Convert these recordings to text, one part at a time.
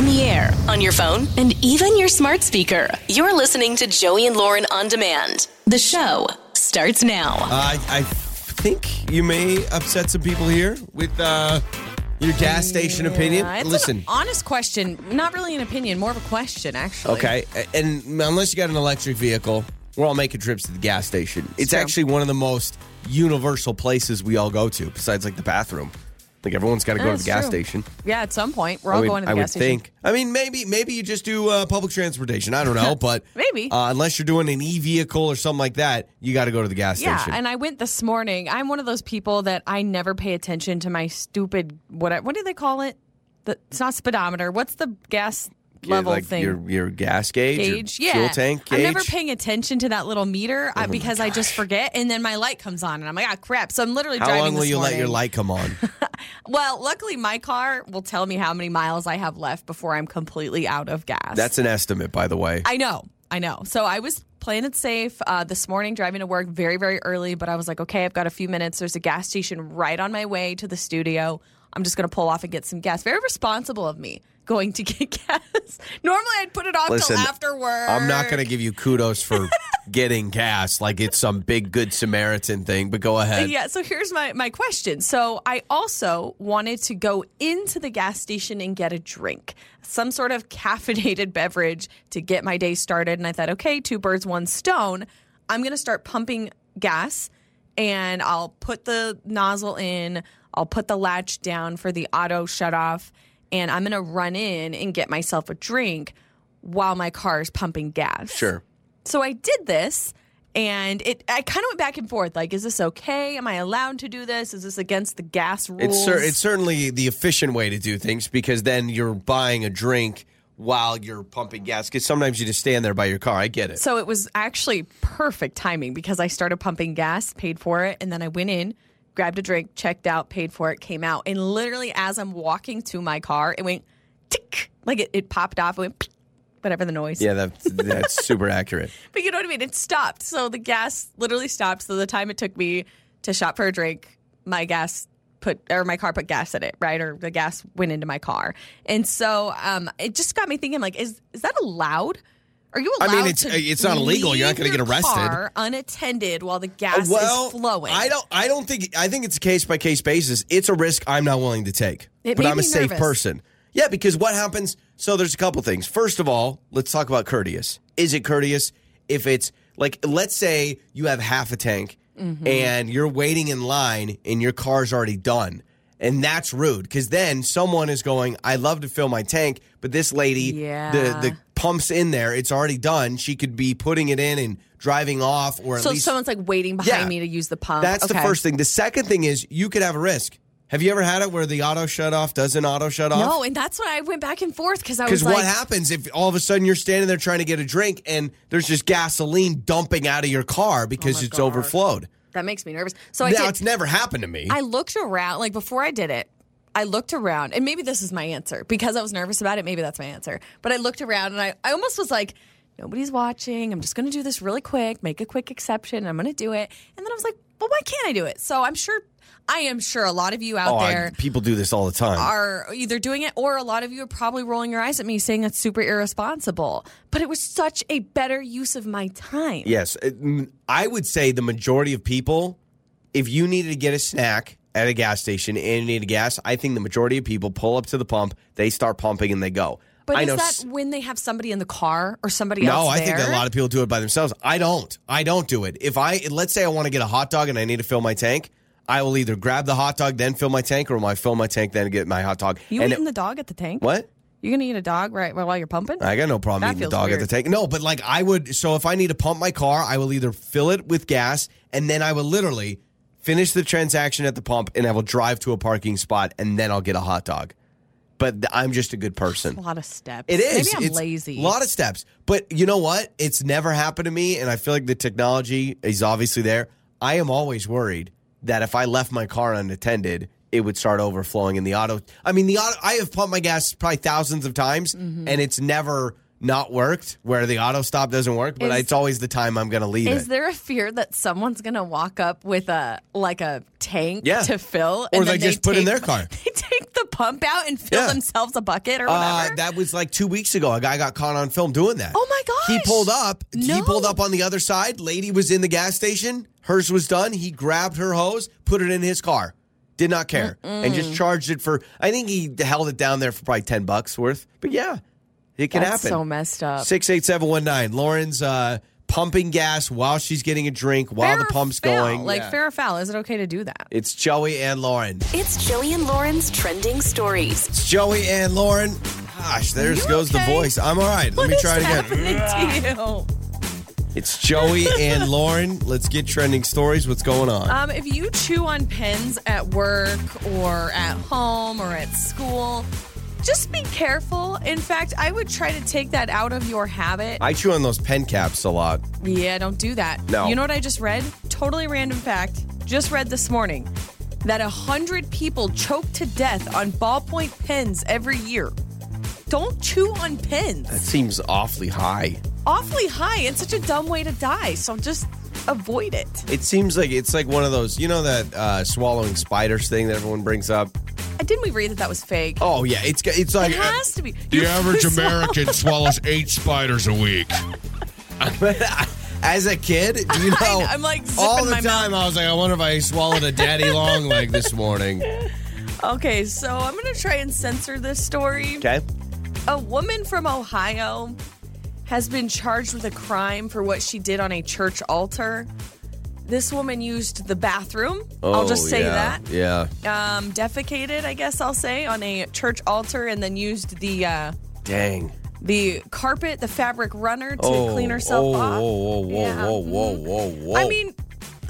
on the air, on your phone, and even your smart speaker. You're listening to Joey and Lauren on demand. The show starts now. Uh, I, I think you may upset some people here with uh, your gas station opinion. Yeah, it's Listen, an honest question. Not really an opinion, more of a question, actually. okay, and unless you got an electric vehicle, we're all making trips to the gas station. It's true. actually one of the most universal places we all go to, besides like the bathroom. Like everyone's got to go to the gas true. station. Yeah, at some point we're all would, going to the I would gas station. think. I mean, maybe maybe you just do uh, public transportation. I don't know, but Maybe. uh, unless you're doing an e vehicle or something like that, you got to go to the gas Yeah, station. Yeah, and I went this morning. I'm one of those people that I never pay attention to my stupid what what do they call it? The, it's not speedometer. What's the gas level like thing? Your your gas gauge, gauge, yeah. fuel tank gauge. Oh I'm never paying attention to that little meter uh, because I just forget, and then my light comes on, and I'm like, ah, crap. So I'm literally How driving. long will you let your light come on? Well, luckily, my car will tell me how many miles I have left before I'm completely out of gas. That's an estimate, by the way. I know, I know. So I was playing it safe uh, this morning, driving to work very, very early. But I was like, okay, I've got a few minutes. There's a gas station right on my way to the studio. I'm just going to pull off and get some gas. Very responsible of me going to get gas. Normally, I'd put it off Listen, till after work. I'm not going to give you kudos for getting gas like it's some big good Samaritan thing, but go ahead. Yeah, so here's my, my question. So I also wanted to go into the gas station and get a drink, some sort of caffeinated beverage to get my day started. And I thought, okay, two birds, one stone. I'm going to start pumping gas and I'll put the nozzle in, I'll put the latch down for the auto shut off, and I'm going to run in and get myself a drink while my car is pumping gas. Sure. So I did this and it I kind of went back and forth like is this okay? Am I allowed to do this? Is this against the gas rules? It's, cer- it's certainly the efficient way to do things because then you're buying a drink while you're pumping gas because sometimes you just stand there by your car. I get it. so it was actually perfect timing because I started pumping gas, paid for it, and then I went in, grabbed a drink, checked out, paid for it, came out. And literally as I'm walking to my car, it went tick like it, it popped off, it went whatever the noise. yeah, that's, that's super accurate. But you know what I mean? It stopped. So the gas literally stopped. So the time it took me to shop for a drink, my gas put or my car put gas in it, right? Or the gas went into my car. And so um, it just got me thinking like, is is that allowed? Are you I allowed mean, it's- to it's not illegal. You're not gonna get your arrested. car unattended while the gas well, is flowing? I don't. I don't think. I think it's a case by case basis. It's a risk I'm not willing to take. It but I'm a safe nervous. person. Yeah, because what happens? So there's a couple things. First of all, let's talk about courteous. Is it courteous if it's like, let's say you have half a tank Mm-hmm. and you're waiting in line and your car's already done. And that's rude because then someone is going, I love to fill my tank, but this lady, Yeah. the, the pumps in there, it's already done. She could be putting it in and driving off or at so least someone's like waiting behind Yeah. me to use the pump. that's the Okay. first thing. The second thing is you could have a risk. Have you ever had it where the auto shut off doesn't auto shut off? No, and that's why I went back and forth because I was Because like, what happens if all of a sudden you're standing there trying to get a drink and there's just gasoline dumping out of your car because it's overflowed? that makes me nervous. So I now did. it's never happened to me. I looked around, like before I did it, I looked around, and maybe this is my answer because I was nervous about it. Maybe that's my answer. But I looked around and I, I almost was like, nobody's watching. I'm just going to do this really quick, make a quick exception. I'm going to do it. And then I was like, well, why can't I do it? So I'm sure, I am sure a lot of you out oh, I- there people do this all the time. are either doing it or a lot of you are probably rolling your eyes at me saying that's super irresponsible. But it was such a better use of my time. yes, I would say the majority of people, if you needed to get a snack at a gas station and you needed gas, I think the majority of people pull up to the pump, they start pumping, and they go. But I is know that when they have somebody in the car or somebody No, else No, I think that a lot of people do it by themselves. I don't. I don't do it. If I let's say I want to get a hot dog and I need to fill my tank, I will either grab the hot dog then fill my tank, or I fill my tank then get my hot dog? You and eating it- the dog at the tank? what? You're gonna eat a dog right while you're pumping? I got no problem That eating the dog weird. at the tank. No, but like I would. So if I need to pump my car, I will either fill it with gas and then I will literally finish the transaction at the pump and I will drive to a parking spot and then I'll get a hot dog. But th- I'm just a good person. a lot of steps. It is. Maybe I'm It's lazy. A lot of steps. But you know what? It's never happened to me, and I feel like the technology is obviously there. I am always worried that if I left my car unattended, it would start overflowing in the auto. I mean, the auto. I have pumped my gas probably thousands of times, Mm-hmm. and it's never not worked where the auto stop doesn't work, but Is- it's always the time I'm going to leave Is it. there a fear that someone's gonna walk up with a like a tank Yeah. to fill, Or and they then just put in their car. They take the pump out and fill Yeah. themselves a bucket or Uh, whatever. that was like two weeks ago. A guy got caught on film doing that. Oh my gosh! He pulled up. No. He pulled up on the other side. Lady was in the gas station. Hers was done. He grabbed her hose, put it in his car. Did not care, and just charged it for. I think he held it down there for probably ten bucks worth. But yeah, it can That's happen. so messed up. Six eight seven one nine. Lauren's uh, pumping gas while she's getting a drink while Fair the pump's foul? going. Like Yeah. fair or foul? Is it okay to do that? It's Joey and Lauren. It's Joey and Lauren's trending stories. It's Joey and Lauren. Gosh, there You goes the voice. I'm all right. Let What me is try it again. happening to you? It's Joey and Lauren. Let's get trending stories. What's going on? Um, if you chew on pens at work or at home or at school, just be careful. In fact, I would try to take that out of your habit. I chew on those pen caps a lot. Yeah, don't do that. No. You know what I just read? Totally random fact. Just read this morning that a hundred people choke to death on ballpoint pens every year. Don't chew on pens. That seems awfully high. Awfully high. It's such a dumb way to die. So just avoid it. It seems like it's like one of those, you know, that uh, swallowing spiders thing that everyone brings up. Uh, Didn't we read that that was fake? Oh yeah, it's it's like it has to be. The You're average so- American swallows eight spiders a week. as a kid, do you know? I'm like zipping all the my time. I was like, I wonder if I swallowed a daddy long leg this morning. Okay, so I'm going to try and censor this story. Okay. A woman from Ohio has been charged with a crime for what she did on a church altar. This woman used the bathroom. I'll just say Oh, yeah, Yeah. Um, defecated, I guess I'll say, on a church altar, and then used the uh, Dang. the carpet, the fabric runner to oh, clean herself oh, off. Whoa, whoa, whoa, Yeah. whoa, whoa, whoa, whoa. I mean,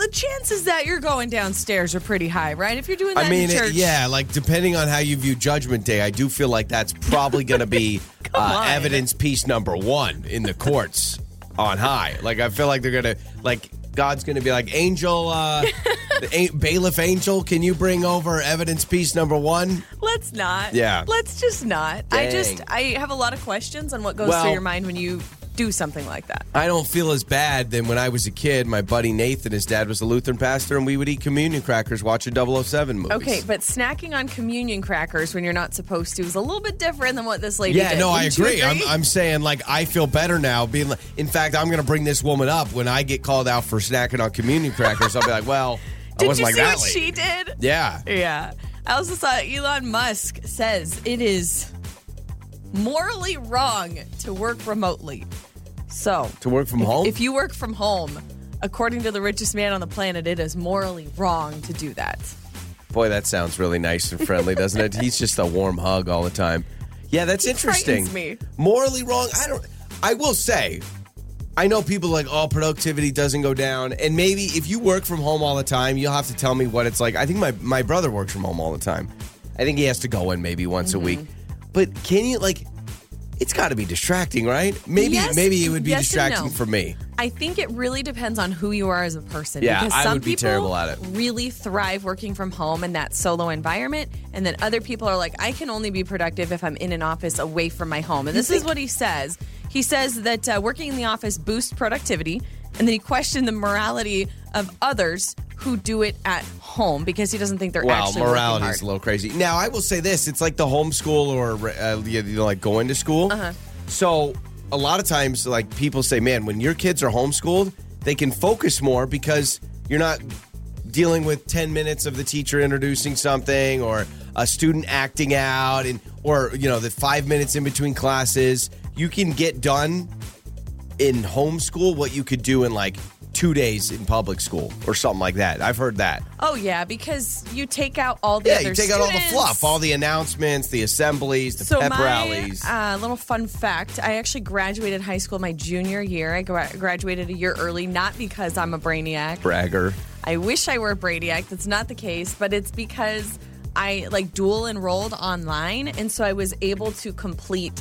the chances that you're going downstairs are pretty high, right? If you're doing that I mean, in it- yeah, like depending on how you view Judgment Day, I do feel like that's probably going to be uh, evidence piece number one in the courts on high. Like, I feel like they're going to, like, God's going to be like, Angel, uh, a- bailiff Angel, can you bring over evidence piece number one? Let's not. Yeah. Let's just not. I just I have a lot of questions on what goes Well- through your mind when you do something like that. I don't feel as bad than when I was a kid. My buddy Nathan, his dad was a Lutheran pastor, and we would eat communion crackers watching 007 movies. Okay, but snacking on communion crackers when you're not supposed to is a little bit different than what this lady did. Yeah, did. no, I Wouldn't you agree. I'm, I'm saying like I feel better now. Being, like, in fact, I'm going to bring this woman up when I get called out for snacking on communion crackers. I'll be like, well, I Did you like see what lady. she did? Yeah, Yeah. I also saw Elon Musk says it is morally wrong to work remotely. So, to work from home. if you work from home, according to the richest man on the planet, it is morally wrong to do that. Boy, that sounds really nice and friendly, doesn't it? He's just a warm hug all the time. Yeah, that's interesting. me. Morally wrong. I don't. I will say, I know people like, oh, productivity doesn't go down, and maybe if you work from home all the time, you'll have to tell me what it's like. I think my my brother works from home all the time. I think he has to go in maybe once Mm-hmm. a week. But can you like? It's got to be distracting, right? Maybe Yes- maybe it would be yes distracting no. for me. I think it really depends on who you are as a person. Yeah, because I some would be people terrible at it. Really thrive working from home in that solo environment, and then other people are like, I can only be productive if I'm in an office away from my home. And this is what he says. He says that uh, working in the office boosts productivity, and then he questioned the morality of others who do it at home because he doesn't think they're Well, actually morality is a little crazy. Now, I will say this: it's like the homeschool or uh, you know, like going to school. Uh-huh. So a lot of times, like people say, man, when your kids are homeschooled, they can focus more because you're not dealing with 10 minutes of the teacher introducing something or a student acting out and or you know the 5 minutes in between classes you can get done in homeschool what you could do in like 2 days in public school or something like that i've heard that Oh yeah, because you take out all the yeah, you take out all the fluff, all the announcements, the assemblies, the So pep my rallies. uh, a little fun fact: I actually graduated high school my junior year. I gra- graduated a year early, not because I'm a brainiac. Bragger. I wish I were a brainiac. That's not the case, but it's because I like dual enrolled online, and so I was able to complete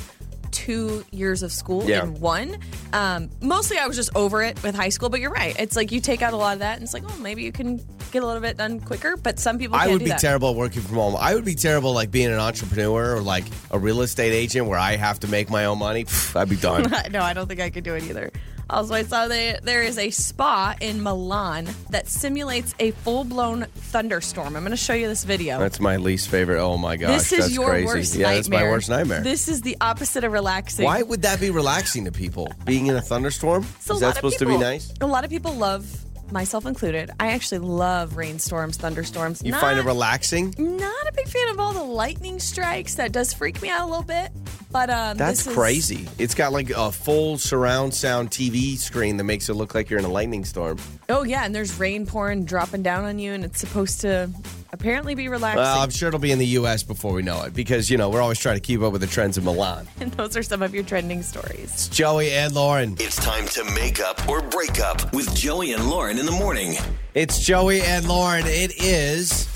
two years of school Yeah. in one. Um, mostly, I was just over it with high school. But you're right; it's like you take out a lot of that, and it's like, oh, maybe you can get a little bit done quicker. But some people I would be that. terrible working from home. I would be terrible like being an entrepreneur or like a real estate agent where I have to make my own money. I'd be done. no, I don't think I could do it either. Also, I saw that there is a spa in Milan that simulates a full blown thunderstorm. I'm going to show you this video. That's my least favorite. Oh my gosh, this is that's your crazy. worst yeah, nightmare. that's my worst nightmare. This is the opposite of relaxing. Why would that be relaxing to people? Being in a thunderstorm? So a is lot that of supposed people- to be nice? A lot of people love, myself included. I actually love rainstorms, thunderstorms. You Not- find it relaxing? Not a big fan of all the lightning strikes. That does freak me out a little bit. But um, That's this is- crazy. It's got like a full surround sound TV screen that makes it look like you're in a lightning storm. Oh yeah, and there's rain pouring, dropping down on you, and it's supposed to apparently be relaxing. Well, I'm sure it'll be in the U.S. before we know it because, you know, we're always trying to keep up with the trends in Milan. and those are some of your trending stories. It's Joey and Lauren. It's time to make up or break up with Joey and Lauren in the morning. It's Joey and Lauren. It is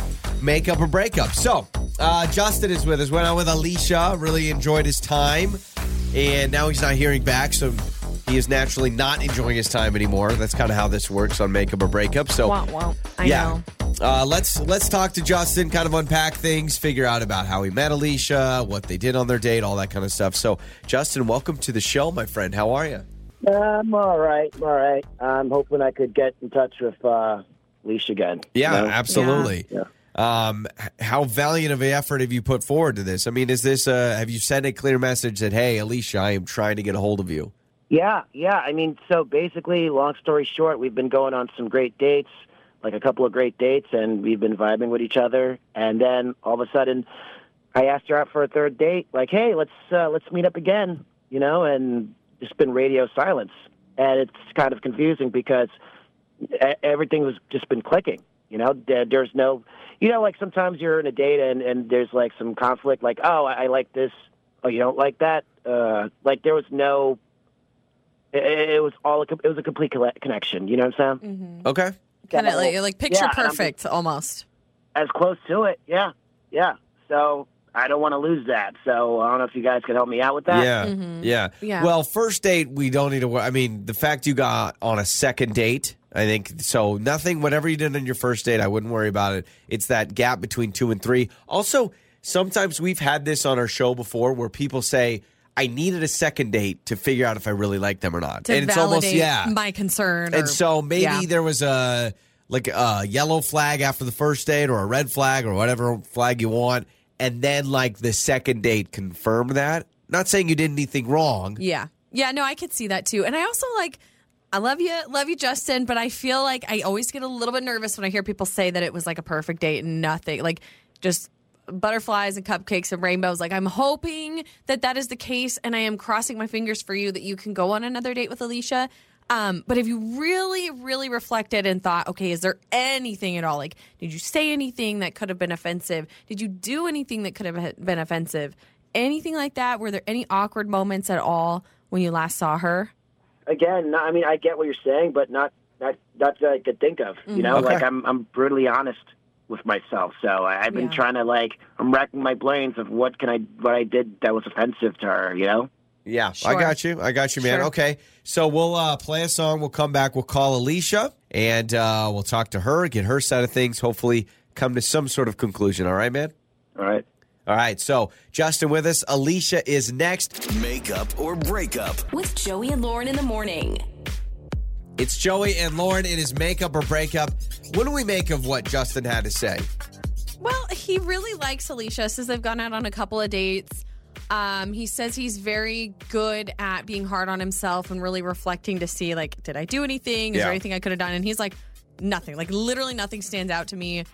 makeup or breakup. So, uh, Justin is with us. Went out with Alicia. Really enjoyed his time, and now he's not hearing back. So he is naturally not enjoying his time anymore. That's kind of how this works on makeup or breakup. So, Womp womp. I yeah. know. Uh, let's let's talk to Justin, kind of unpack things, figure out about how he met Alicia, what they did on their date, all that kind of stuff. So, Justin, welcome to the show, my friend. How are you? I'm all right. I'm all right. I'm hoping I could get in touch with uh, Leash again. Yeah, you know? absolutely. Yeah. Um, how valiant of an effort have you put forward to this? I mean, is this uh, have you sent a clear message that hey, Alicia, I am trying to get a hold of you? Yeah, yeah. I mean, so basically, long story short, we've been going on some great dates, like a couple of great dates, and we've been vibing with each other. And then all of a sudden, I asked her out for a third date. Like, hey, let's uh, let's meet up again. You know, and just been radio silence, and it's kind of confusing because everything was just been clicking. You know, there's no, you know, like sometimes you're in a date and and there's like some conflict. Like, oh, I, I like this. Oh, you don't like that. Uh, like there was no. It, it was all. A, it was a complete connection. You know what I'm saying? Mm-hmm. Okay. Kind of like, like picture Yeah, and I'm- perfect almost. As close to it. Yeah, yeah. So I don't want to lose that. So I don't know if you guys could help me out with that. Yeah, yeah, Yeah. Well, first date, we don't need to. wor- I mean, the fact you got on a second date, I think so. Nothing, whatever you did on your first date, I wouldn't worry about it. It's that gap between two and three. Also, sometimes we've had this on our show before, where people say, "I needed a second date to figure out if I really like them or not," To and it's almost yeah. my concern. or- And so maybe yeah. there was a like a yellow flag after the first date or a red flag or whatever flag you want, and then like the second date confirmed that. Not saying you did anything wrong. Yeah. Yeah, no, I could see that too. And I also like I love you, love you, Justin, but I feel like I always get a little bit nervous when I hear people say that it was like a perfect date and nothing. Like just butterflies and cupcakes and rainbows. Like I'm hoping that that is the case and I am crossing my fingers for you that you can go on another date with Alicia. Um, but if you really, really reflected and thought, okay, is there anything at all? Like, did you say anything that could have been offensive? Did you do anything that could have been offensive? Anything like that? Were there any awkward moments at all when you last saw her? Again, no, I mean, I get what you're saying, but not not not that I could think of. You know, Okay. like I'm I'm brutally honest with myself. So I, I've been Yeah. trying to like I'm racking my brains of what can I what I did that was offensive to her. You know. Yeah, I got you. I got you, man. Sure. Okay, so we'll uh, play a song. We'll come back. We'll call Alicia and uh, we'll talk to her, get her side of things. Hopefully, come to some sort of conclusion. All right, man. All right. All right. So Justin with us. Alicia is next. Make up or break up. With Joey and Lauren in the morning. It's Joey and Lauren. It is makeup or breakup. What do we make of what Justin had to say? Well, he really likes Alicia. Says they've gone out on a couple of dates. Um, he says he's very good at being hard on himself and really reflecting to see, like, did I do anything? Is Yeah. there anything I could have done? And he's like, nothing. Like, literally nothing stands out to me.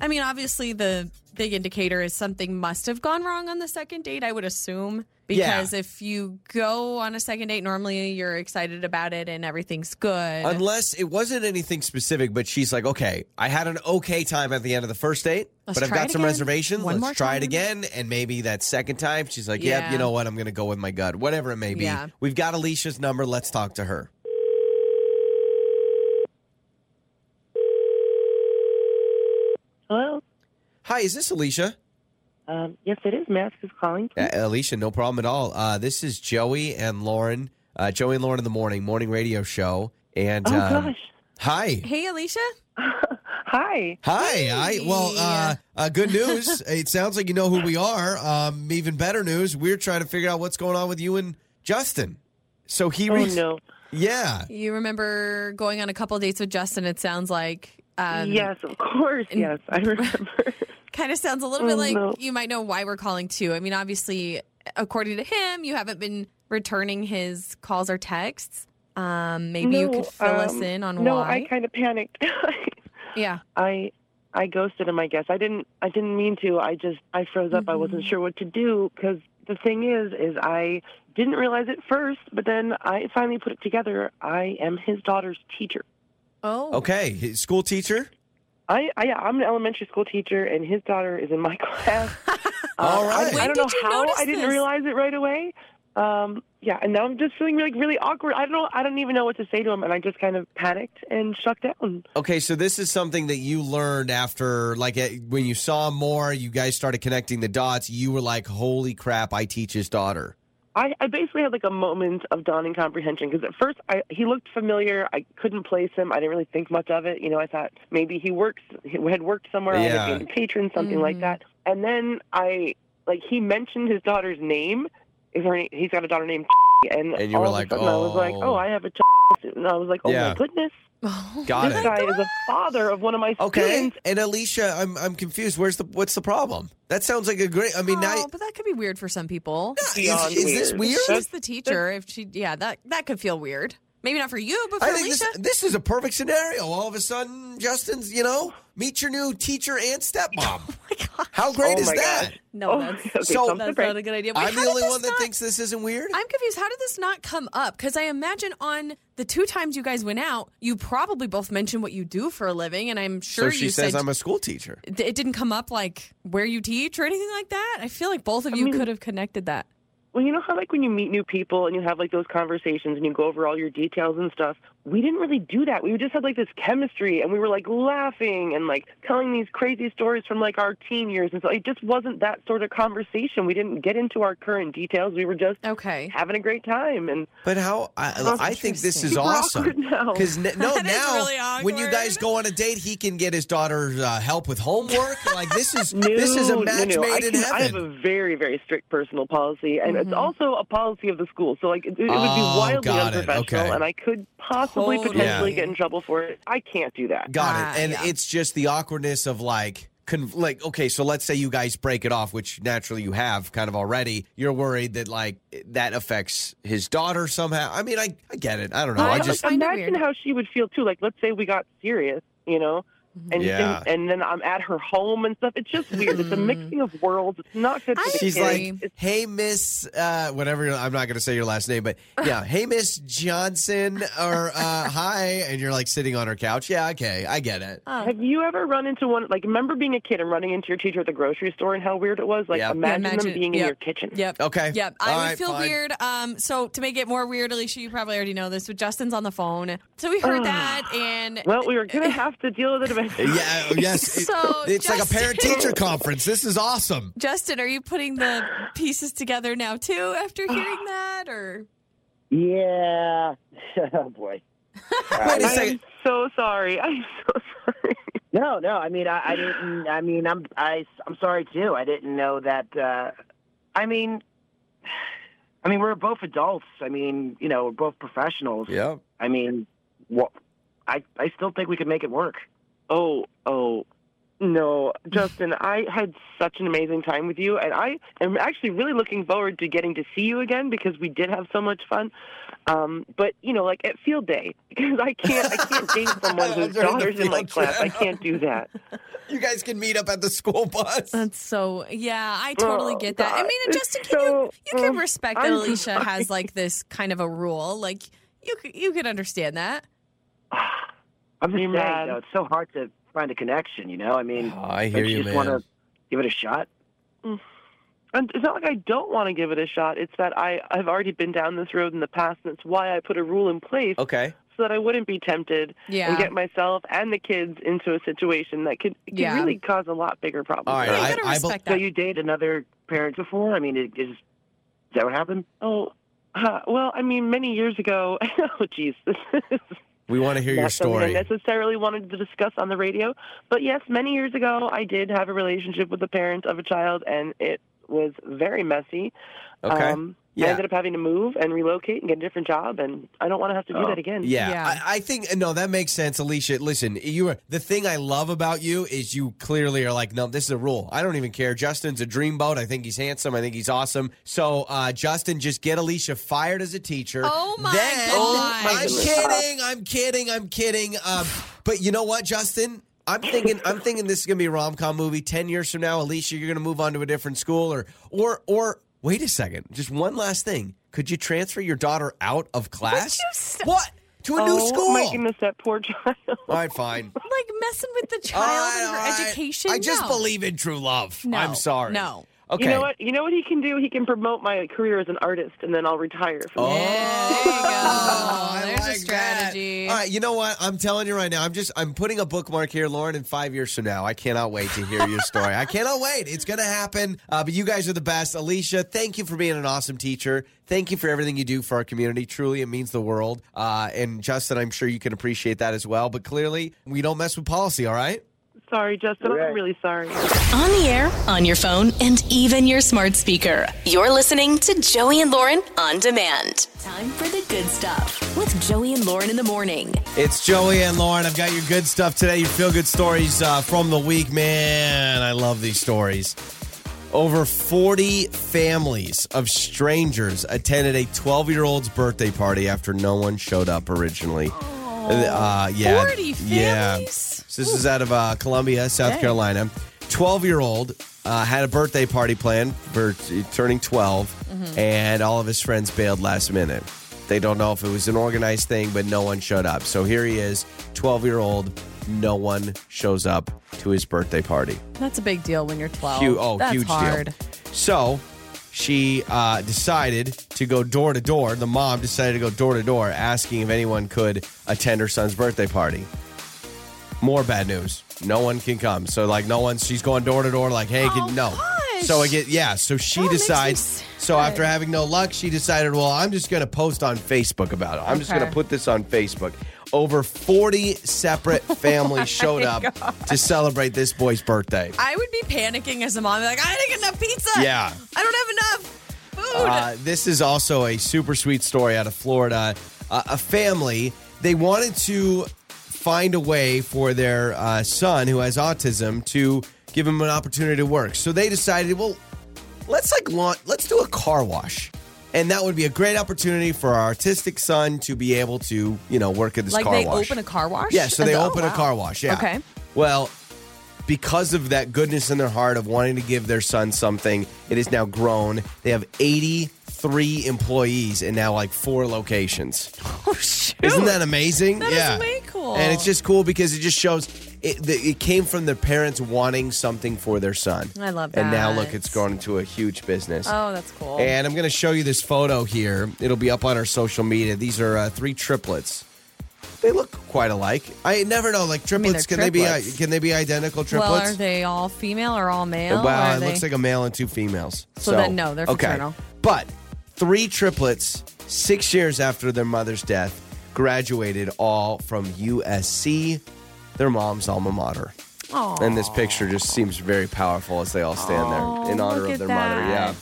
I mean, obviously, the big indicator is something must have gone wrong on the second date, I would assume. Because if you go on a second date, normally you're excited about it and everything's good. Unless it wasn't anything specific, but she's like, okay, I had an okay time at the end of the first date, Let's but I've got some again. reservations. One Let's try it again. And maybe that second time, she's like, yep, Yeah. you know what? I'm going to go with my gut. Whatever it may be. Yeah. We've got Alicia's number. Let's talk to her. Hello. Hi, is this Alicia? Um, yes, it is. Mask is calling. Uh, Alicia, no problem at all. Uh, this is Joey and Lauren. Uh, Joey and Lauren in the morning, morning radio show. And Oh um, gosh. hi. hey, Alicia? Hi. Hi. I well, uh, uh, good news. it sounds like you know who we are. Um, even better news. We're trying to figure out what's going on with you and Justin. So he Oh reached. no. Yeah. You remember going on a couple dates with Justin, it sounds like. Um, yes, of course. Yes, I remember. Kind of sounds a little bit Oh, like no. you might know why we're calling too. I mean, obviously, according to him, you haven't been returning his calls or texts. Um, maybe you could fill us um, in on no, why. No, I kind of panicked. yeah. I I ghosted him. I guess I didn't. I didn't mean to. I just I froze up. I wasn't Mm-hmm. sure what to do because the thing is, is I didn't realize it first, but then I finally put it together. I am his daughter's teacher. Oh. Okay. His School teacher. I, I I'm an elementary school teacher, and his daughter is in my class. All Um, right. I, When I don't did know you how I didn't this? realize it right away. Um, yeah, and now I'm just feeling like really awkward. I don't know. I don't even know what to say to him, and I just kind of panicked and shut down. Okay, so this is something that you learned after, like, when you saw more, you guys started connecting the dots. You were like, "Holy crap! I teach his daughter." I, I basically had like a moment of dawning comprehension because at first I, he looked familiar. I couldn't place him. I didn't really think much of it. You know, I thought maybe he works, he had worked somewhere. I Yeah. had been a patron, something like mm-hmm. that. And then I like he mentioned his daughter's name. Is her? name- He's got a daughter named. And, And you all were of a like, sudden I was like, "Oh." oh, I have a. And I was like, oh Yeah. my goodness, Oh Got this it. guy is a father of one of my Okay, students. and Alicia, I'm I'm confused. Where's the what's the problem? That sounds like a great. I mean, oh, now but that could be weird for some people. is, beyond is this weird. weird? She's the teacher. If she, yeah, that that could feel weird. Maybe not for you, but for I think Alicia. this, this is a perfect scenario. All of a sudden, Justin's, you know, meet your new teacher and stepmom. Oh how great Oh is that? gosh. no, Oh, that's, okay, So- so I'm that's not a good idea. Wait, I'm the only one that not- thinks this isn't weird. I'm confused. How did this not come up? Because I imagine on the two times you guys went out, you probably both mentioned what you do for a living, and I'm sure so she you says said I'm a school teacher. it it didn't come up like where you teach or anything like that. I feel like both of you mean- could have connected that. Well, you know how like when you meet new people and you have like those conversations and you go over all your details and stuff. We didn't really do that. We just had like this chemistry and we were like laughing and like telling these crazy stories from like our teen years and so it just wasn't that sort of conversation. We didn't get into our current details. We were just Okay. having a great time and But how? I, I think this is Super awesome. Because no, That is now really when you guys go on a date, he can get his daughter uh, help with homework. like this is No, this is a match no. made I, in heaven. I have a very, very strict personal policy, and Mm-hmm. it's also a policy of the school. So, like, it, it would be Oh, wildly got it. unprofessional, Okay. and I could possibly Totally. potentially Yeah. get in trouble for it. I can't do that. Got Ah, it. And yeah. it's just the awkwardness of like. Con- like okay, so let's say you guys break it off, which naturally you have kind of already. You're worried that like that affects his daughter somehow. I mean, I, I get it. I don't know. I I just imagine how she would feel too. Like, let's say we got serious, you know, and Yeah. and, and then I'm at her home and stuff. It's just weird. It's a mixing of worlds. It's not good for I the She's kids. like, It's- "Hey, Miss, uh, whatever." I'm not going to say your last name, but yeah, "Hey, Miss Johnson," or uh, "Hi," and you're like sitting on her couch. Yeah, okay, I get it. have you ever run into one? Like, remember being a kid and running into your teacher at the grocery store and how weird it was? Like, Yep. imagine, Yeah, imagine- them being yep. in your kitchen. Yep. Okay. Yep. All I would right, feel fine. weird. Um, so to make it more weird, Alicia, you probably already know this, but Justin's on the phone. So we heard that and Well, we were gonna have to deal with it eventually. Yeah, yes. it- So, it's like a parent teacher conference. This is awesome. Justin, are you putting the pieces together now too after hearing that or Yeah. oh boy. Wait a I'm so sorry. I'm so sorry. No, no. I mean, I, I didn't. I mean, I'm. I, I'm sorry too. I didn't know that. Uh, I mean, I mean, we're both adults. I mean, you know, we're both professionals. Yeah. I mean, what? I, I still think we could make it work. Oh, oh, no, Justin, I had such an amazing time with you, and I am actually really looking forward to getting to see you again because we did have so much fun. Um, but you know, like at field day, because I can't, I can't date someone whose During the daughter's in my field class. I can't do that. You guys can meet up at the school bus. That's so yeah, I totally Oh, get that. I mean, and Justin, can you so- you can oh, respect that I'm Alicia sorry. has like this kind of a rule. Like you could you could understand that. I'm just You're saying, mad. though, it's so hard to find a connection. You know, I mean, Oh, I don't hear you, just want to give it a shot. And it's not like I don't want to give it a shot. It's that I I've already been down this road in the past, and it's why I put a rule in place Okay. so that I wouldn't be tempted Yeah. and get myself and the kids into a situation that could, could Yeah. really cause a lot bigger problems. All right, Yeah, you I- gotta I respect So that. you dated another parent before? I mean, it, is, is that what happened? Oh, uh, well, I mean, many years ago. Oh, jeez, this is We want to hear your story. I necessarily wanted to discuss on the radio. But yes, many years ago, I did have a relationship with the parent of a child, and it was very messy. Okay. Um, Yeah. I ended up having to move and relocate and get a different job, and I don't want to have to do that again. Oh, Yeah, Yeah. I, I think no, that makes sense, Alicia. Listen, you are the thing I love about you is you clearly are like, no, this is a rule. I don't even care. Justin's a dreamboat. I think he's handsome. I think he's awesome. So, uh, Justin, just get Alicia fired as a teacher. Oh, my then, gosh. I'm goodness. kidding. I'm kidding. I'm kidding. Um, but you know what, Justin? I'm thinking. I'm thinking this is gonna be a rom com movie. Ten years from now, Alicia, you're gonna move on to a different school, or or or wait a second. Just one last thing. Could you transfer your daughter out of class? st- what to a new oh, school? my goodness, that poor child. All right, fine. Like messing with the child All right, and her all right. education. I just No. believe in true love. No, I'm sorry. no. Okay. You know what? You know what he can do? He can promote my career as an artist, and then I'll retire from Oh. There you go. I There's a strategy. that. All right, you know what? I'm telling you right now. I'm just I'm putting a bookmark here, Lauren. In five years from now, I cannot wait to hear your story. I cannot wait. It's gonna happen. Uh, but you guys are the best, Alicia. Thank you for being an awesome teacher. Thank you for everything you do for our community. Truly, it means the world. Uh, and Justin, I'm sure you can appreciate that as well. But clearly, we don't mess with policy. All right. Sorry, Justin. Right. I'm really sorry. On the air, on your phone, and even your smart speaker. You're listening to Joey and Lauren on demand. Time for the good stuff with Joey and Lauren in the morning. It's Joey and Lauren. I've got your good stuff today, your feel good stories uh, from the week. Man, I love these stories. Over 40 families of strangers attended a 12 year old's birthday party after no one showed up originally. Uh, yeah, 40 yeah. families? So this is out of uh, Columbia, South Dang. Carolina. 12 year old uh, had a birthday party planned for t- turning 12, Mm-hmm. and all of his friends bailed last minute. They don't know if it was an organized thing, but no one showed up. So here he is, 12 year old. No one shows up to his birthday party. That's a big deal when you're 12. Hu- oh, That's huge hard. deal. So she uh, decided to go door to door. The mom decided to go door to door asking if anyone could attend her son's birthday party. More bad news. No one can come. So like no one she's going door to door like, hey, Oh, can no. gosh. So I get yeah, so she That makes me decides so after having no luck, she decided, well, I'm just gonna post on Facebook about it. I'm just Okay. gonna put this on Facebook. Over 40 separate families showed up to celebrate this boy's birthday. I would be panicking as a mom. Like, I didn't get enough pizza. Yeah. I don't have enough food. Uh, this is also a super sweet story out of Florida. Uh, a family, they wanted to find a way for their uh, son who has autism to give him an opportunity to work. So they decided, well, let's like launch, let's do a car wash. And that would be a great opportunity for our artistic son to be able to, you know, work at this like car they wash. open a car wash? Yeah, so they Oh, open a car wash. Yeah. Okay. Well, because of that goodness in their heart of wanting to give their son something, it is now grown. They have 83 employees in now like four locations. Oh, shoot. Isn't that amazing? That is yeah. way cool. And it's just cool because it just shows it, the, it came from their parents wanting something for their son. I love that. And now look, it's grown into a huge business. Oh, that's cool. And I'm going to show you this photo here. It'll be up on our social media. These are uh, three triplets. They look quite alike. I never know, like triplets. they're can they be triplets. can they be identical triplets? well, are they all female or all male? Wow, it looks like a male and two females. So then, no, they're fraternal. But three triplets, six years after their mother's death, graduated all from USC, their mom's alma mater. And this picture just seems very powerful as they all stand there in honor of their mother. Yeah.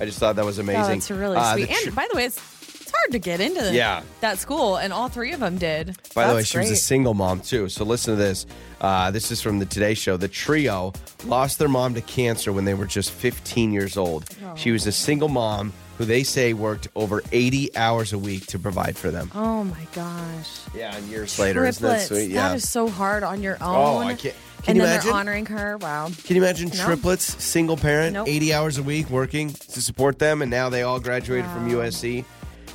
I just thought that was amazing. Oh, that's really Uh, sweet. tr- and by the way, it's, it's hard to get into Yeah. that school, and all three of them did. By the way, That's she was a single mom too. So listen to this. Uh, this is from the Today Show. The trio lost their mom to cancer when they were just 15 years old. She was a single mom who they say worked over 80 hours a week to provide for them. Oh my gosh. Yeah, and years later, isn't that Triplets. sweet? Yeah. That is so hard on your own. Oh, I can't- can and you then imagine? they're honoring her. Wow. Can you imagine No. triplets, single parent, Nope. 80 hours a week working to support them, and now they all graduated from USC?